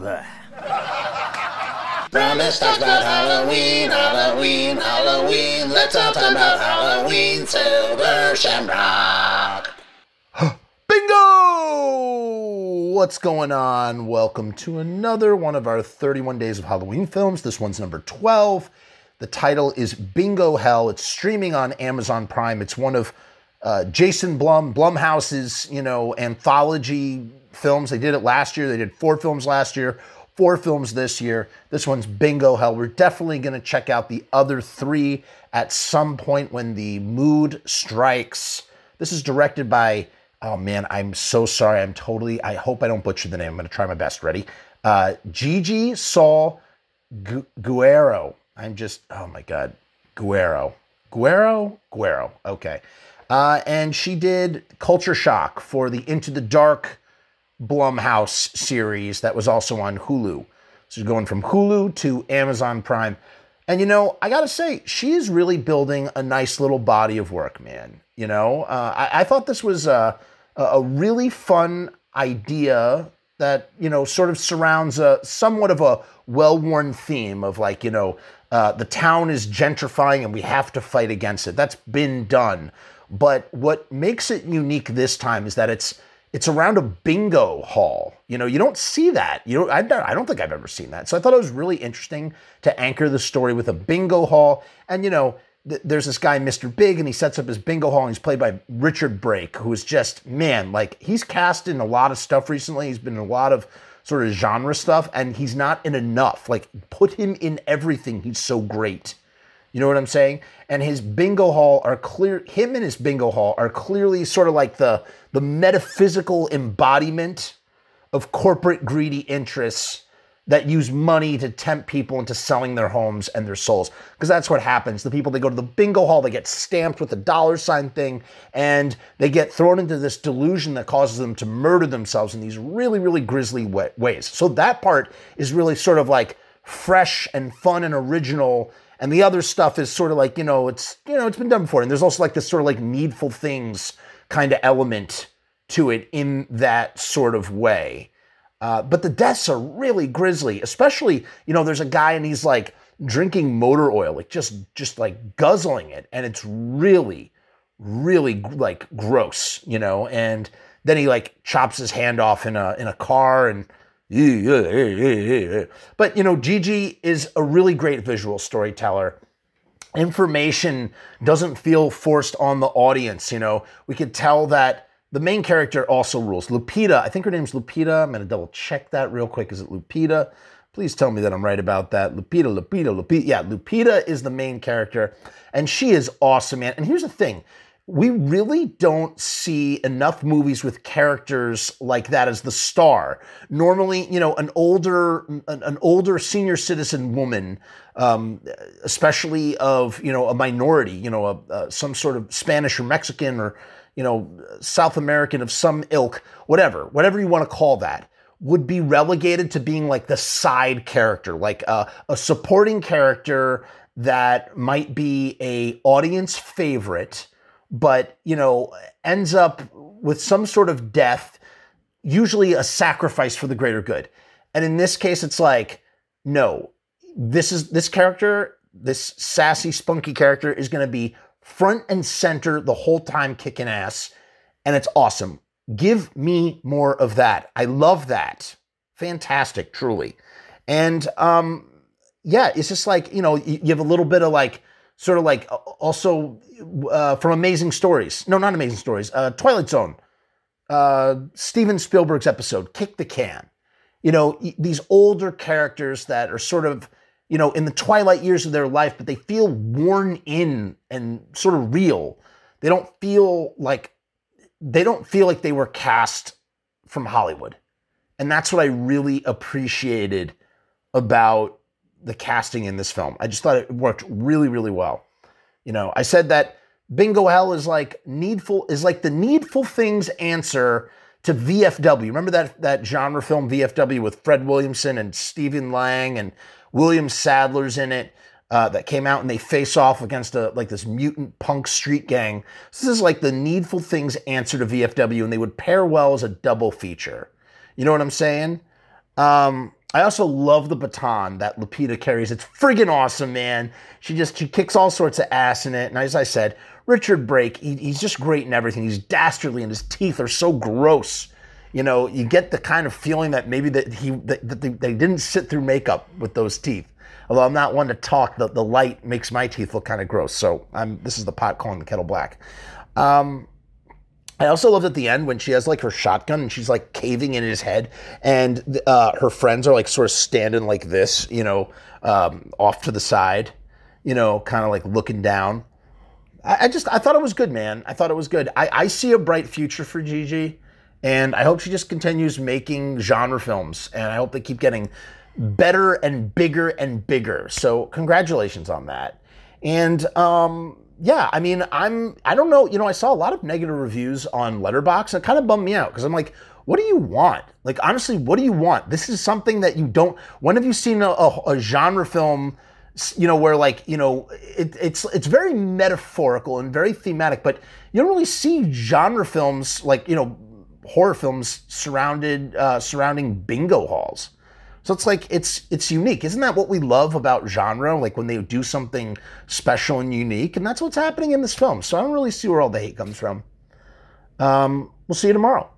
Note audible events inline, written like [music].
bleh. Promise talks about Halloween, Halloween, Halloween. Let's all talk about Halloween, Silver Shamrock. [gasps] Bingo! What's going on? Welcome to another one of our 31 Days of Halloween films. This one's number 12. The title is Bingo Hell. It's streaming on Amazon Prime. It's one of uh, Jason Blum, Blumhouse's, you know, anthology films. They did it last year. They did four films last year, four films this year. This one's Bingo Hell. We're definitely going to check out the other three at some point when the mood strikes. This is directed by, oh man, I'm so sorry. I'm totally, I hope I don't butcher the name. I'm going to try my best. Ready? Uh, Gigi Saul Gu- Guerrero. I'm just, oh my God. Guerrero. Guerrero? Guerrero. Okay. Uh, and she did Culture Shock for the Into the Dark Blumhouse series that was also on Hulu. So going from Hulu to Amazon Prime. And you know, I gotta say, she is really building a nice little body of work, man. You know, uh, I, I, thought this was a, a really fun idea that, you know, sort of surrounds a somewhat of a well worn theme of like, you know, uh, the town is gentrifying and we have to fight against it. That's been done. But what makes it unique this time is that it's it's around a bingo hall. You know, you don't see that. You know, I, I don't think I've ever seen that. So I thought it was really interesting to anchor the story with a bingo hall. And you know, th- there's this guy, Mr. Big, and he sets up his bingo hall. and He's played by Richard Brake, who is just man, like he's cast in a lot of stuff recently. He's been in a lot of sort of genre stuff, and he's not in enough. Like, put him in everything. He's so great. You know what I'm saying? And his bingo hall are clear. Him and his bingo hall are clearly sort of like the the metaphysical embodiment of corporate greedy interests that use money to tempt people into selling their homes and their souls. Because that's what happens. The people they go to the bingo hall, they get stamped with a dollar sign thing, and they get thrown into this delusion that causes them to murder themselves in these really, really grisly ways. So that part is really sort of like fresh and fun and original and the other stuff is sort of like you know it's you know it's been done before. And there's also like this sort of like needful things kind of element to it in that sort of way. Uh, but the deaths are really grisly especially you know there's a guy and he's like drinking motor oil like just just like guzzling it. And it's really really like gross you know? And then he like chops his hand off in a in a car and but you know, Gigi is a really great visual storyteller. Information doesn't feel forced on the audience. You know, we could tell that the main character also rules. Lupita, I think her name's Lupita. I'm gonna double check that real quick. Is it Lupita? Please tell me that I'm right about that. Lupita, Lupita, Lupita. Yeah, Lupita is the main character, and she is awesome, man. And here's the thing we really don't see enough movies with characters like that as the star. Normally, you know, an older an, an older senior citizen woman, um, especially of you know a minority, you know, a, a, some sort of Spanish or Mexican or you know South American of some ilk, whatever, whatever you want to call that, would be relegated to being like the side character, like a, a supporting character that might be a audience favorite but you know ends up with some sort of death usually a sacrifice for the greater good. And in this case it's like no this is this character this sassy spunky character is going to be front and center the whole time kicking ass and it's awesome. Give me more of that. I love that. Fantastic truly. And um yeah it's just like you know you, you have a little bit of like sort of like also uh, from Amazing Stories. No, not Amazing Stories. Uh, Twilight Zone. Uh, Steven Spielberg's episode, Kick the Can. You know, these older characters that are sort of, you know, in the twilight years of their life, but they feel worn in and sort of real. They don't feel like they don't feel like they were cast from Hollywood. And that's what I really appreciated about the casting in this film. I just thought it worked really, really well. You know, I said that Bingo Hell is like needful is like the needful things answer to VFW. Remember that that genre film VFW with Fred Williamson and Stephen Lang and William Sadler's in it uh, that came out and they face off against a like this mutant punk street gang. This is like the needful things answer to VFW, and they would pair well as a double feature. You know what I'm saying? Um, I also love the baton that Lupita carries. It's friggin' awesome, man. She just she kicks all sorts of ass in it. And as I said, Richard Brake, he, he's just great in everything. He's dastardly, and his teeth are so gross. You know, you get the kind of feeling that maybe that he that, that they, they didn't sit through makeup with those teeth. Although I'm not one to talk, the, the light makes my teeth look kind of gross. So I'm this is the pot calling the kettle black. Um, I also loved at the end when she has like her shotgun and she's like caving in his head, and uh, her friends are like sort of standing like this, you know, um, off to the side, you know, kind of like looking down. I, I, just I thought it was good, man. I thought it was good. I, I see a bright future for Gigi, and I hope she just continues making genre films, and I hope they keep getting better and bigger and bigger. So congratulations on that. And um, yeah, I mean, I'm I don't know, you know, I saw a lot of negative reviews on Letterboxd, and it kind of bummed me out because I'm like, what do you want? Like honestly, what do you want? This is something that you don't. When have you seen a, a, a genre film? You know, where like you know, it, it's it's very metaphorical and very thematic, but you don't really see genre films like you know horror films surrounded uh, surrounding bingo halls. So it's like it's it's unique. Isn't that what we love about genre? Like when they do something special and unique, and that's what's happening in this film. So I don't really see where all the hate comes from. Um, we'll see you tomorrow.